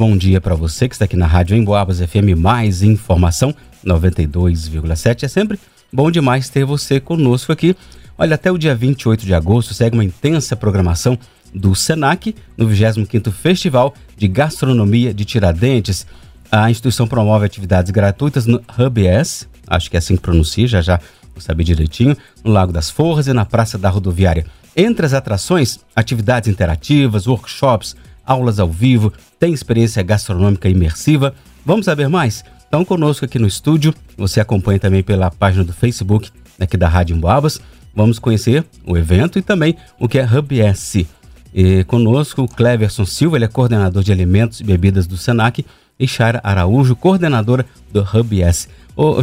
bom dia para você que está aqui na Rádio Emboabas FM, mais informação 92,7. É sempre bom demais ter você conosco aqui. Olha, até o dia 28 de agosto segue uma intensa programação do SENAC no 25º Festival de Gastronomia de Tiradentes. A instituição promove atividades gratuitas no Hub S, acho que é assim que pronuncia, já já vou saber direitinho, no Lago das Forras e na Praça da Rodoviária. Entre as atrações, atividades interativas, workshops, aulas ao vivo, tem experiência gastronômica imersiva. Vamos saber mais? Então, conosco aqui no estúdio, você acompanha também pela página do Facebook aqui da Rádio Emboabas. Vamos conhecer o evento e também o que é Hub S. E conosco o Cleverson Silva, ele é coordenador de alimentos e bebidas do SENAC, e Shaira Araújo, coordenadora do Hub S. Ô, ô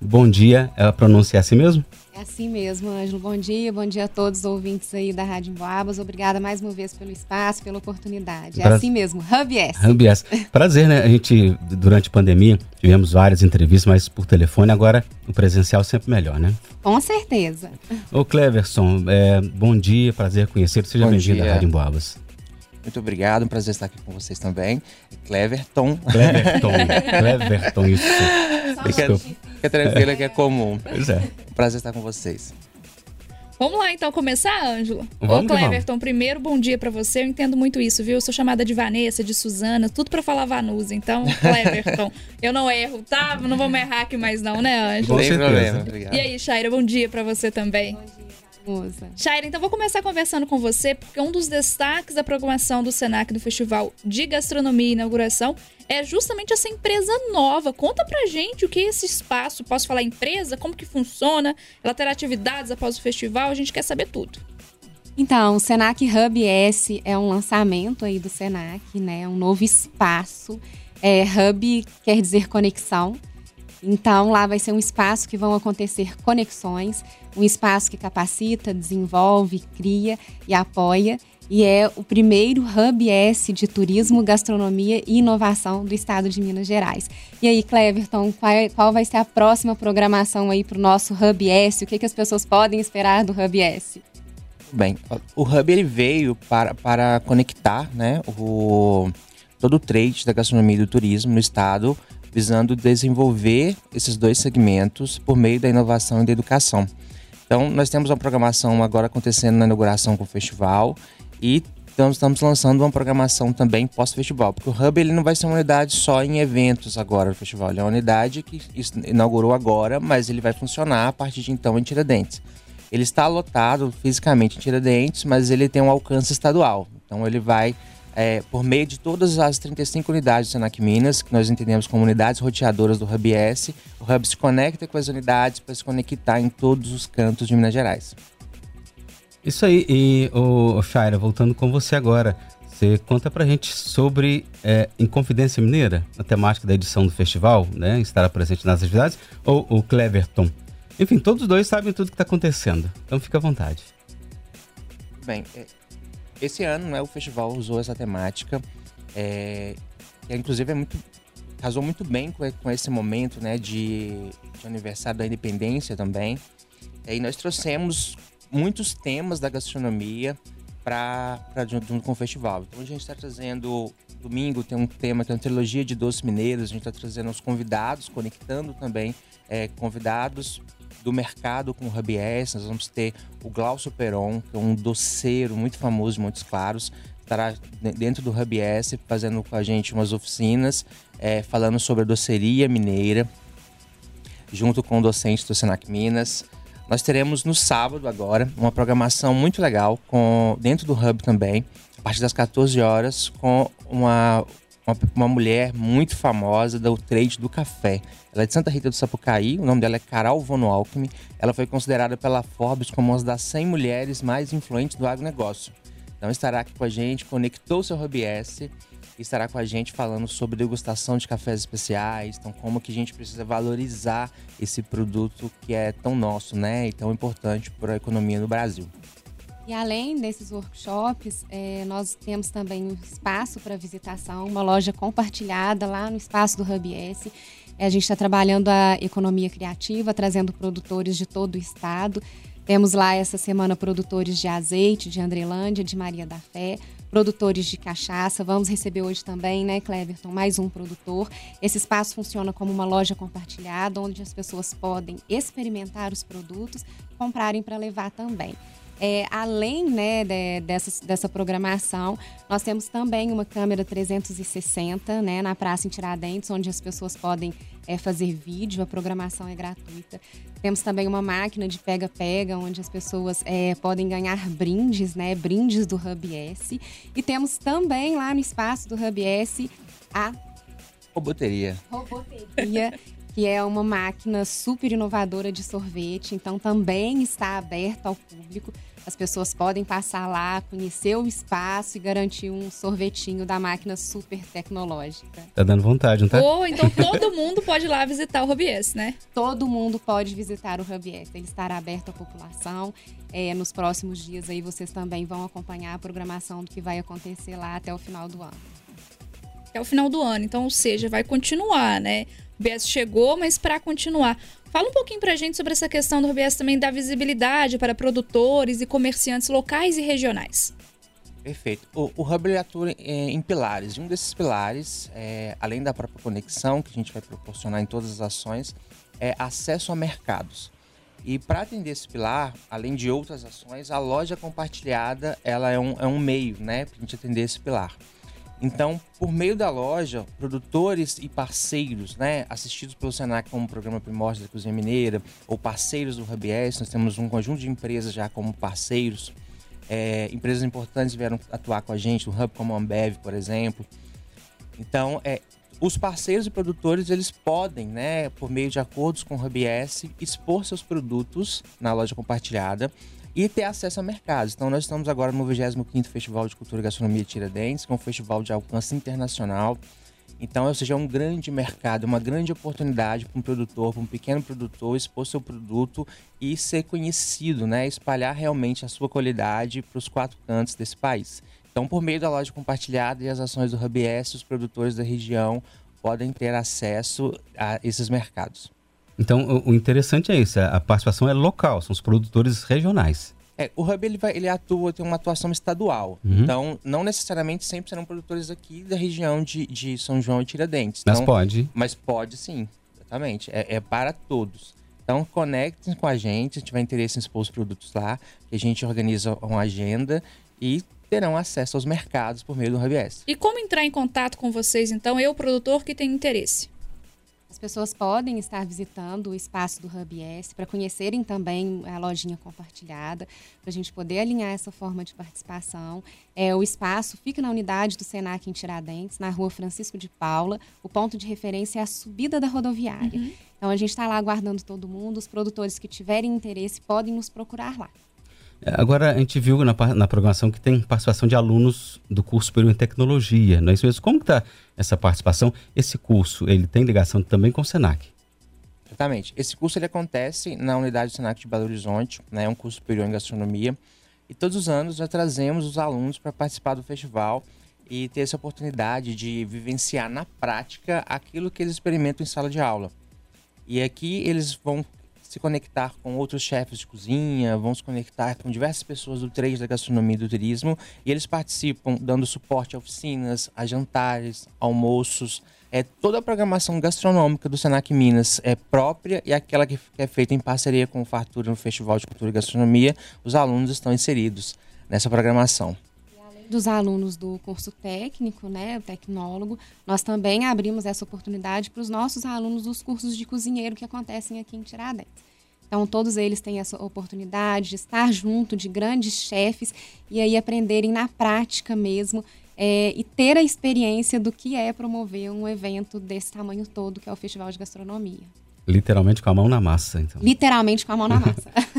bom dia, é a pronúncia é assim mesmo? É assim mesmo, Ângelo. Bom dia, bom dia a todos os ouvintes aí da Rádio Boabas. Obrigada mais uma vez pelo espaço, pela oportunidade. É pra... assim mesmo, Hub S. Hub S. Prazer, né? A gente, durante a pandemia, tivemos várias entrevistas, mas por telefone, agora o presencial sempre melhor, né? Com certeza. Ô Cleverson, é, bom dia, prazer conhecer. Seja bem-vindo à Rádio Boabas. Muito obrigado, um prazer estar aqui com vocês também. Cleverton. Cleverton, Cleverton, isso. Desculpa. Fica tranquila que é comum. Pois é. Prazer estar com vocês. Vamos lá então começar, Ângelo? Ô, Cleverton, primeiro bom dia para você. Eu entendo muito isso, viu? Eu sou chamada de Vanessa, de Suzana, tudo para falar Vanusa. Então, Cleverton, eu não erro, tá? Não vamos errar aqui mais não, né, Ângelo? Sem problema. Obrigado. E aí, Shaira, bom dia para você também. Bom dia. Moça. Shaira, então vou começar conversando com você, porque um dos destaques da programação do Senac do Festival de Gastronomia e Inauguração é justamente essa empresa nova. Conta pra gente o que é esse espaço. Posso falar empresa? Como que funciona? Ela terá atividades após o festival? A gente quer saber tudo. Então, o Senac Hub S é um lançamento aí do Senac, né? Um novo espaço. É, hub quer dizer conexão. Então, lá vai ser um espaço que vão acontecer conexões, um espaço que capacita, desenvolve, cria e apoia. E é o primeiro Hub S de turismo, gastronomia e inovação do estado de Minas Gerais. E aí, Cleverton, qual, é, qual vai ser a próxima programação aí para o nosso Hub S? O que, que as pessoas podem esperar do Hub S? Bem, o Hub ele veio para, para conectar né, o, todo o trade da gastronomia e do turismo no estado visando desenvolver esses dois segmentos por meio da inovação e da educação. Então, nós temos uma programação agora acontecendo na inauguração com o festival e então, estamos lançando uma programação também pós-festival, porque o Hub ele não vai ser uma unidade só em eventos agora no festival, ele é uma unidade que inaugurou agora, mas ele vai funcionar a partir de então em Tiradentes. Ele está lotado fisicamente em Tiradentes, mas ele tem um alcance estadual, então ele vai é, por meio de todas as 35 unidades do Senac Minas, que nós entendemos como unidades roteadoras do Hub S, o Hub se conecta com as unidades para se conectar em todos os cantos de Minas Gerais. Isso aí, e o Shaira, voltando com você agora, você conta pra gente sobre é, Inconfidência Mineira, a temática da edição do festival, né? Estará presente nas atividades, ou o Cleverton. Enfim, todos os dois sabem tudo que está acontecendo, então fica à vontade. Bem, é, esse ano, né, o festival usou essa temática, é, que inclusive é muito casou muito bem com, com esse momento, né, de, de aniversário da independência também. E aí nós trouxemos muitos temas da gastronomia para junto com o festival. Então a gente está trazendo domingo tem um tema que é uma trilogia de doces mineiros. A gente está trazendo os convidados, conectando também é, convidados do mercado com o Rabies. Nós vamos ter o Glaucio Peron, que é um doceiro muito famoso de Montes Claros. Estará dentro do Rabies fazendo com a gente umas oficinas, é, falando sobre a doceria mineira, junto com o docente do Senac Minas. Nós teremos no sábado agora uma programação muito legal com dentro do Hub também, a partir das 14 horas, com uma uma, uma mulher muito famosa do trade do café. Ela é de Santa Rita do Sapucaí, o nome dela é Carol Von Alckmin. Ela foi considerada pela Forbes como uma das 100 mulheres mais influentes do agronegócio. Então estará aqui com a gente, conectou seu Hub S e estará com a gente falando sobre degustação de cafés especiais, então como que a gente precisa valorizar esse produto que é tão nosso, né, e tão importante para a economia no Brasil. E além desses workshops, é, nós temos também um espaço para visitação, uma loja compartilhada lá no espaço do Hub S. A gente está trabalhando a economia criativa, trazendo produtores de todo o estado. Temos lá essa semana produtores de azeite de Andrelândia, de Maria da Fé, produtores de cachaça. Vamos receber hoje também, né, Cleverton, mais um produtor. Esse espaço funciona como uma loja compartilhada, onde as pessoas podem experimentar os produtos, comprarem para levar também. É, além né, de, dessa, dessa programação, nós temos também uma câmera 360 né, na Praça em Tiradentes, onde as pessoas podem é, fazer vídeo, a programação é gratuita. Temos também uma máquina de pega-pega, onde as pessoas é, podem ganhar brindes, né, brindes do Hub S. E temos também lá no espaço do Hub S a Roboteria. Roboteria que é uma máquina super inovadora de sorvete, então também está aberto ao público. As pessoas podem passar lá, conhecer o espaço e garantir um sorvetinho da máquina super tecnológica. Tá dando vontade, não tá? Oh, então todo mundo pode ir lá visitar o Rubies, né? Todo mundo pode visitar o Rubies. Ele estará aberto à população. É, nos próximos dias aí vocês também vão acompanhar a programação do que vai acontecer lá até o final do ano. Até o final do ano, então, ou seja, vai continuar, né? RBS chegou, mas para continuar. Fala um pouquinho para a gente sobre essa questão do RBS também da visibilidade para produtores e comerciantes locais e regionais. Perfeito. O, o Hub atua em, em pilares. E um desses pilares, é, além da própria conexão que a gente vai proporcionar em todas as ações, é acesso a mercados. E para atender esse pilar, além de outras ações, a loja compartilhada ela é um, é um meio né, para a gente atender esse pilar. Então, por meio da loja, produtores e parceiros, né, assistidos pelo Senac como o programa Primórdios da Cozinha Mineira, ou parceiros do RBS, nós temos um conjunto de empresas já como parceiros. É, empresas importantes vieram atuar com a gente, o Hub como a Ambev, por exemplo. Então, é, os parceiros e produtores, eles podem, né, por meio de acordos com o RBS, expor seus produtos na loja compartilhada e ter acesso a mercados. Então, nós estamos agora no 25º Festival de Cultura e Gastronomia Tiradentes, que é um festival de alcance internacional. Então, ou seja, é um grande mercado, uma grande oportunidade para um produtor, para um pequeno produtor expor seu produto e ser conhecido, né? espalhar realmente a sua qualidade para os quatro cantos desse país. Então, por meio da loja compartilhada e as ações do RBS, os produtores da região podem ter acesso a esses mercados. Então, o interessante é isso, a participação é local, são os produtores regionais. É, o Hub ele, vai, ele atua, tem uma atuação estadual. Uhum. Então, não necessariamente sempre serão produtores aqui da região de, de São João e Tiradentes. Mas então, pode. Mas pode sim, exatamente. É, é, para todos. Então, conectem com a gente, se tiver interesse em expor os produtos lá, que a gente organiza uma agenda e terão acesso aos mercados por meio do HubS. E como entrar em contato com vocês, então, eu, produtor que tem interesse? As pessoas podem estar visitando o espaço do Hub S para conhecerem também a lojinha compartilhada, para a gente poder alinhar essa forma de participação. É, o espaço fica na unidade do Senac em Tiradentes, na rua Francisco de Paula. O ponto de referência é a subida da rodoviária. Uhum. Então a gente está lá aguardando todo mundo. Os produtores que tiverem interesse podem nos procurar lá. Agora, a gente viu na, na programação que tem participação de alunos do curso superior em tecnologia, não é isso mesmo? Como está essa participação? Esse curso, ele tem ligação também com o SENAC? Exatamente. Esse curso ele acontece na unidade do SENAC de Belo Horizonte, né? é um curso superior em gastronomia. E todos os anos já trazemos os alunos para participar do festival e ter essa oportunidade de vivenciar na prática aquilo que eles experimentam em sala de aula. E aqui eles vão se conectar com outros chefes de cozinha, vão se conectar com diversas pessoas do trade da gastronomia e do turismo, e eles participam dando suporte a oficinas, a jantares, almoços, é toda a programação gastronômica do Senac Minas é própria e aquela que é feita em parceria com o Fartura no Festival de Cultura e Gastronomia, os alunos estão inseridos nessa programação dos alunos do curso técnico, né, o tecnólogo, nós também abrimos essa oportunidade para os nossos alunos dos cursos de cozinheiro que acontecem aqui em Tiradentes. Então, todos eles têm essa oportunidade de estar junto de grandes chefes e aí aprenderem na prática mesmo é, e ter a experiência do que é promover um evento desse tamanho todo, que é o Festival de Gastronomia. Literalmente com a mão na massa, então. Literalmente com a mão na massa.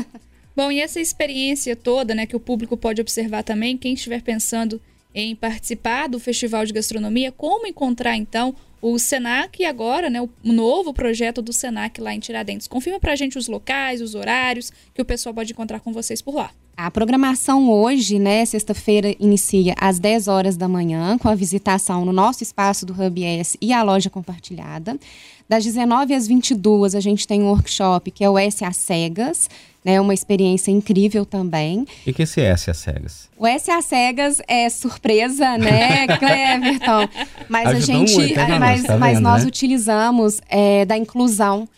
Bom, e essa experiência toda, né, que o público pode observar também, quem estiver pensando em participar do Festival de Gastronomia, como encontrar então o Senac e agora, né, o novo projeto do Senac lá em Tiradentes. Confirma pra gente os locais, os horários que o pessoal pode encontrar com vocês por lá. A programação hoje, né, sexta-feira, inicia às 10 horas da manhã, com a visitação no nosso espaço do Hub S e a loja compartilhada. Das 19 às 22, a gente tem um workshop que é o S a Cegas, né, uma experiência incrível também. E que esse S a Cegas? O S a Cegas é surpresa, né, Cleverton? Mas Ajudou a gente, muito, mas, tá mas nós né? utilizamos é, da inclusão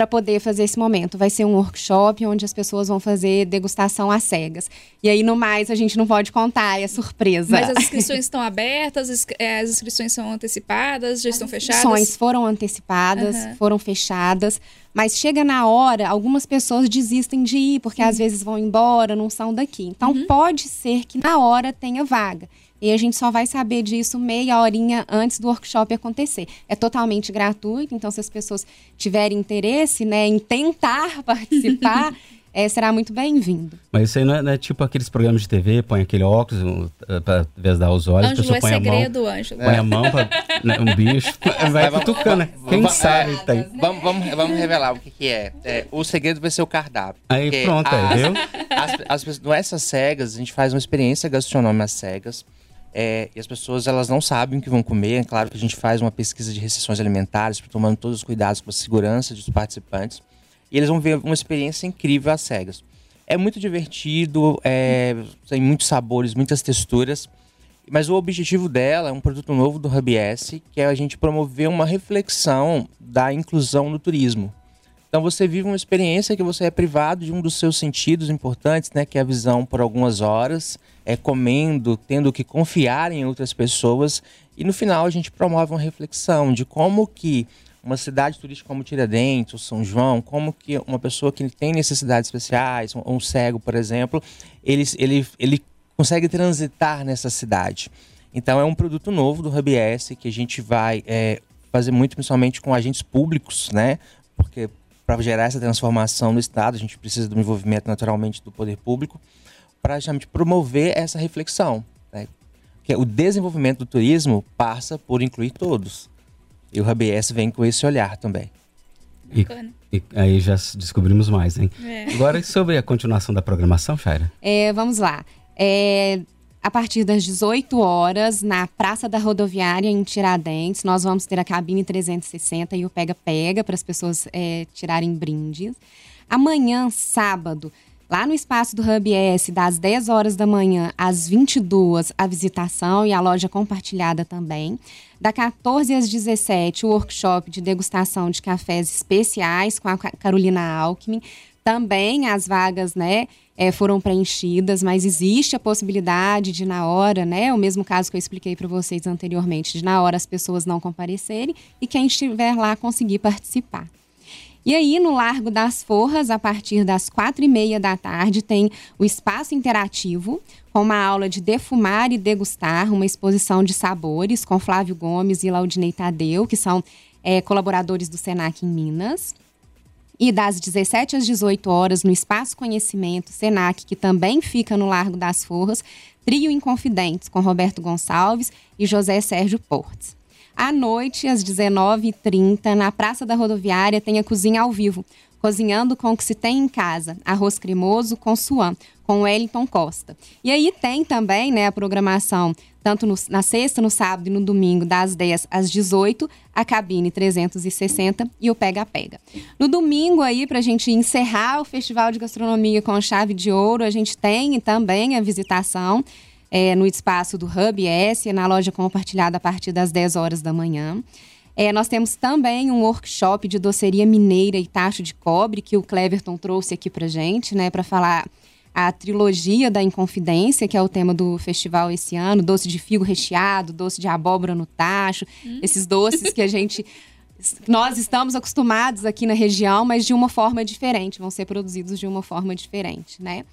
para poder fazer esse momento. Vai ser um workshop onde as pessoas vão fazer degustação às cegas. E aí, no mais, a gente não pode contar, é surpresa. Mas as inscrições estão abertas, as inscrições são antecipadas, já as estão fechadas? As inscrições foram antecipadas, uhum. foram fechadas. Mas chega na hora, algumas pessoas desistem de ir, porque uhum. às vezes vão embora, não são daqui. Então, uhum. pode ser que na hora tenha vaga. E a gente só vai saber disso meia horinha antes do workshop acontecer. É totalmente gratuito, então se as pessoas tiverem interesse né, em tentar participar, é, será muito bem-vindo. Mas isso aí não é, não é, tipo aqueles programas de TV, põe aquele óculos uh, para vesdar os olhos, Ângelo, a pessoa é põe segredo, a mão, Ângelo. põe a mão para né, um bicho, vai cutucando, né? Quem vamos, sabe é, tem. Vamos, vamos, vamos revelar o que, que é. é. O segredo vai ser o cardápio. Aí pronto, aí, viu? As, as, no Essas Cegas, a gente faz uma experiência gastronômica cegas, é, e as pessoas elas não sabem o que vão comer. É claro que a gente faz uma pesquisa de restrições alimentares, tomando todos os cuidados com a segurança dos participantes. E eles vão ver uma experiência incrível às cegas. É muito divertido, é, tem muitos sabores, muitas texturas. Mas o objetivo dela é um produto novo do Hub S, que é a gente promover uma reflexão da inclusão no turismo. Então você vive uma experiência que você é privado de um dos seus sentidos importantes, né, que é a visão por algumas horas, é comendo, tendo que confiar em outras pessoas, e no final a gente promove uma reflexão de como que uma cidade turística como Tiradentes, ou São João, como que uma pessoa que tem necessidades especiais, um, um cego, por exemplo, ele, ele, ele consegue transitar nessa cidade. Então é um produto novo do Hub S que a gente vai é, fazer muito principalmente com agentes públicos, né? Porque para gerar essa transformação no Estado, a gente precisa do envolvimento naturalmente do poder público para justamente promover essa reflexão. Né? Que o desenvolvimento do turismo passa por incluir todos. E o RBS vem com esse olhar também. E, e, aí já descobrimos mais, hein? É. Agora, sobre a continuação da programação, Shaira? É, vamos lá. É, a partir das 18 horas, na Praça da Rodoviária, em Tiradentes. Nós vamos ter a cabine 360 e o pega-pega para as pessoas é, tirarem brindes. Amanhã, sábado, lá no espaço do Hub S, das 10 horas da manhã às 22, a visitação e a loja compartilhada também. Da 14 às 17, o workshop de degustação de cafés especiais com a Carolina Alckmin. Também as vagas, né, é, foram preenchidas, mas existe a possibilidade de, na hora, né, o mesmo caso que eu expliquei para vocês anteriormente, de na hora as pessoas não comparecerem e quem estiver lá conseguir participar. E aí, no Largo das Forras, a partir das quatro e meia da tarde, tem o espaço interativo, com uma aula de defumar e degustar, uma exposição de sabores com Flávio Gomes e Laudinei Tadeu, que são é, colaboradores do Senac em Minas. E das 17 às 18 horas, no Espaço Conhecimento, Senac, que também fica no Largo das Forras, Trio Inconfidentes, com Roberto Gonçalves e José Sérgio Portes. À noite, às 19h30, na Praça da Rodoviária, tem a Cozinha ao Vivo, cozinhando com o que se tem em casa, arroz cremoso com suã, com Wellington Costa. E aí tem também né, a programação, tanto no, na sexta, no sábado e no domingo, das 10 às 18, a cabine 360 e o pega-pega. No domingo aí, para a gente encerrar o Festival de Gastronomia com chave de ouro, a gente tem também a visitação é, no espaço do Hub S, na loja compartilhada a partir das 10 horas da manhã. É, nós temos também um workshop de doceria mineira e tacho de cobre que o Cleverton trouxe aqui para gente, né, para falar a trilogia da Inconfidência, que é o tema do festival esse ano, doce de figo recheado, doce de abóbora no tacho, hum. esses doces que a gente nós estamos acostumados aqui na região, mas de uma forma diferente, vão ser produzidos de uma forma diferente, né?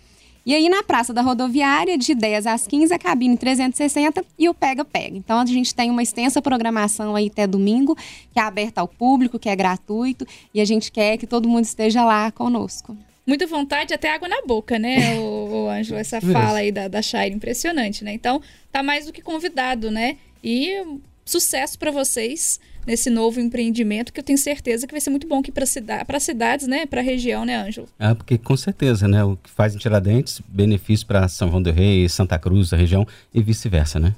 E aí na Praça da Rodoviária, de 10 às 15, a cabine 360 e o pega-pega. Então a gente tem uma extensa programação aí até domingo, que é aberta ao público, que é gratuito, e a gente quer que todo mundo esteja lá conosco muita vontade, até água na boca, né, o, o Ângelo? Essa fala aí da, da Shire, impressionante, né? Então, tá mais do que convidado, né? E sucesso para vocês nesse novo empreendimento que eu tenho certeza que vai ser muito bom aqui para cida as cidades, né, para a região, né, Ângelo? Ah, porque com certeza, né, o que faz em Tiradentes, benefício para São João do Rei, Santa Cruz, a região e vice-versa, né?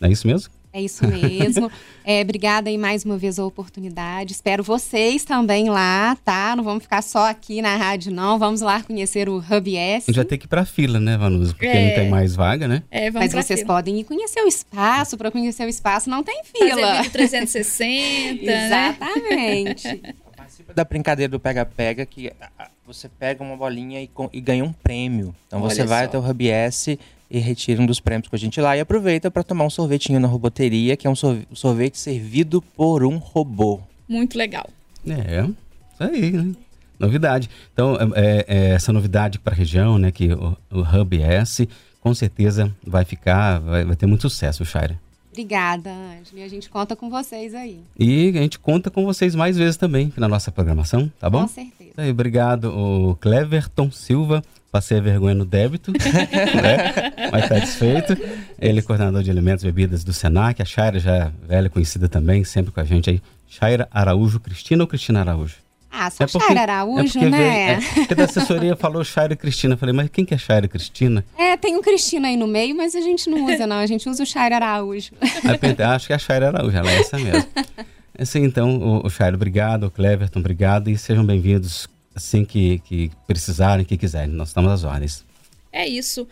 Não é isso mesmo? É isso mesmo. é, obrigada aí mais uma vez a oportunidade. Espero vocês também lá, tá? Não vamos ficar só aqui na rádio, não. Vamos lá conhecer o Hub S. A gente vai ter que ir pra fila, né, Vanusa? Porque é. não tem mais vaga, né? É, Mas vocês fila. podem ir conhecer o espaço. Para conhecer o espaço não tem fila. Fazer 360, Exatamente. Né? Participa da brincadeira do pega-pega que você pega uma bolinha e, e ganha um prêmio. Então Olha você vai só. até o Hub S e retira um dos prêmios com a gente lá e aproveita para tomar um sorvetinho na roboteria, que é um sorvete servido por um robô. Muito legal. É, isso aí, né? Novidade. Então, é, é, essa novidade para a região, né, que o, o Hub S, com certeza vai ficar, vai, vai ter muito sucesso, Shaira. Obrigada, Ângela. E a gente conta com vocês aí. E a gente conta com vocês mais vezes também na nossa programação, tá bom? Com certeza. Aí, obrigado, o Cleverton Silva. Passei a vergonha no débito, né? mas satisfeito. Ele é coordenador de alimentos e bebidas do Senac. A Shaira já velha conhecida também, sempre com a gente aí. Shaira Araújo, Cristina ou Cristina Araújo? Ah, só é porque, Araújo, é né? Veio, é, porque da assessoria falou Shaira Cristina. Eu falei, mas quem que é Shaira Cristina? É, tem um Cristina aí no meio, mas a gente não usa, não. A gente usa o Shaira Araújo. Aí, acho que é a Shaira Araújo, ela é essa mesmo. Assim, então, o, o Shaira, obrigado. O Cleverton, obrigado. E sejam bem-vindos assim que, que precisarem, que quiserem. Nós estamos às ordens. É isso.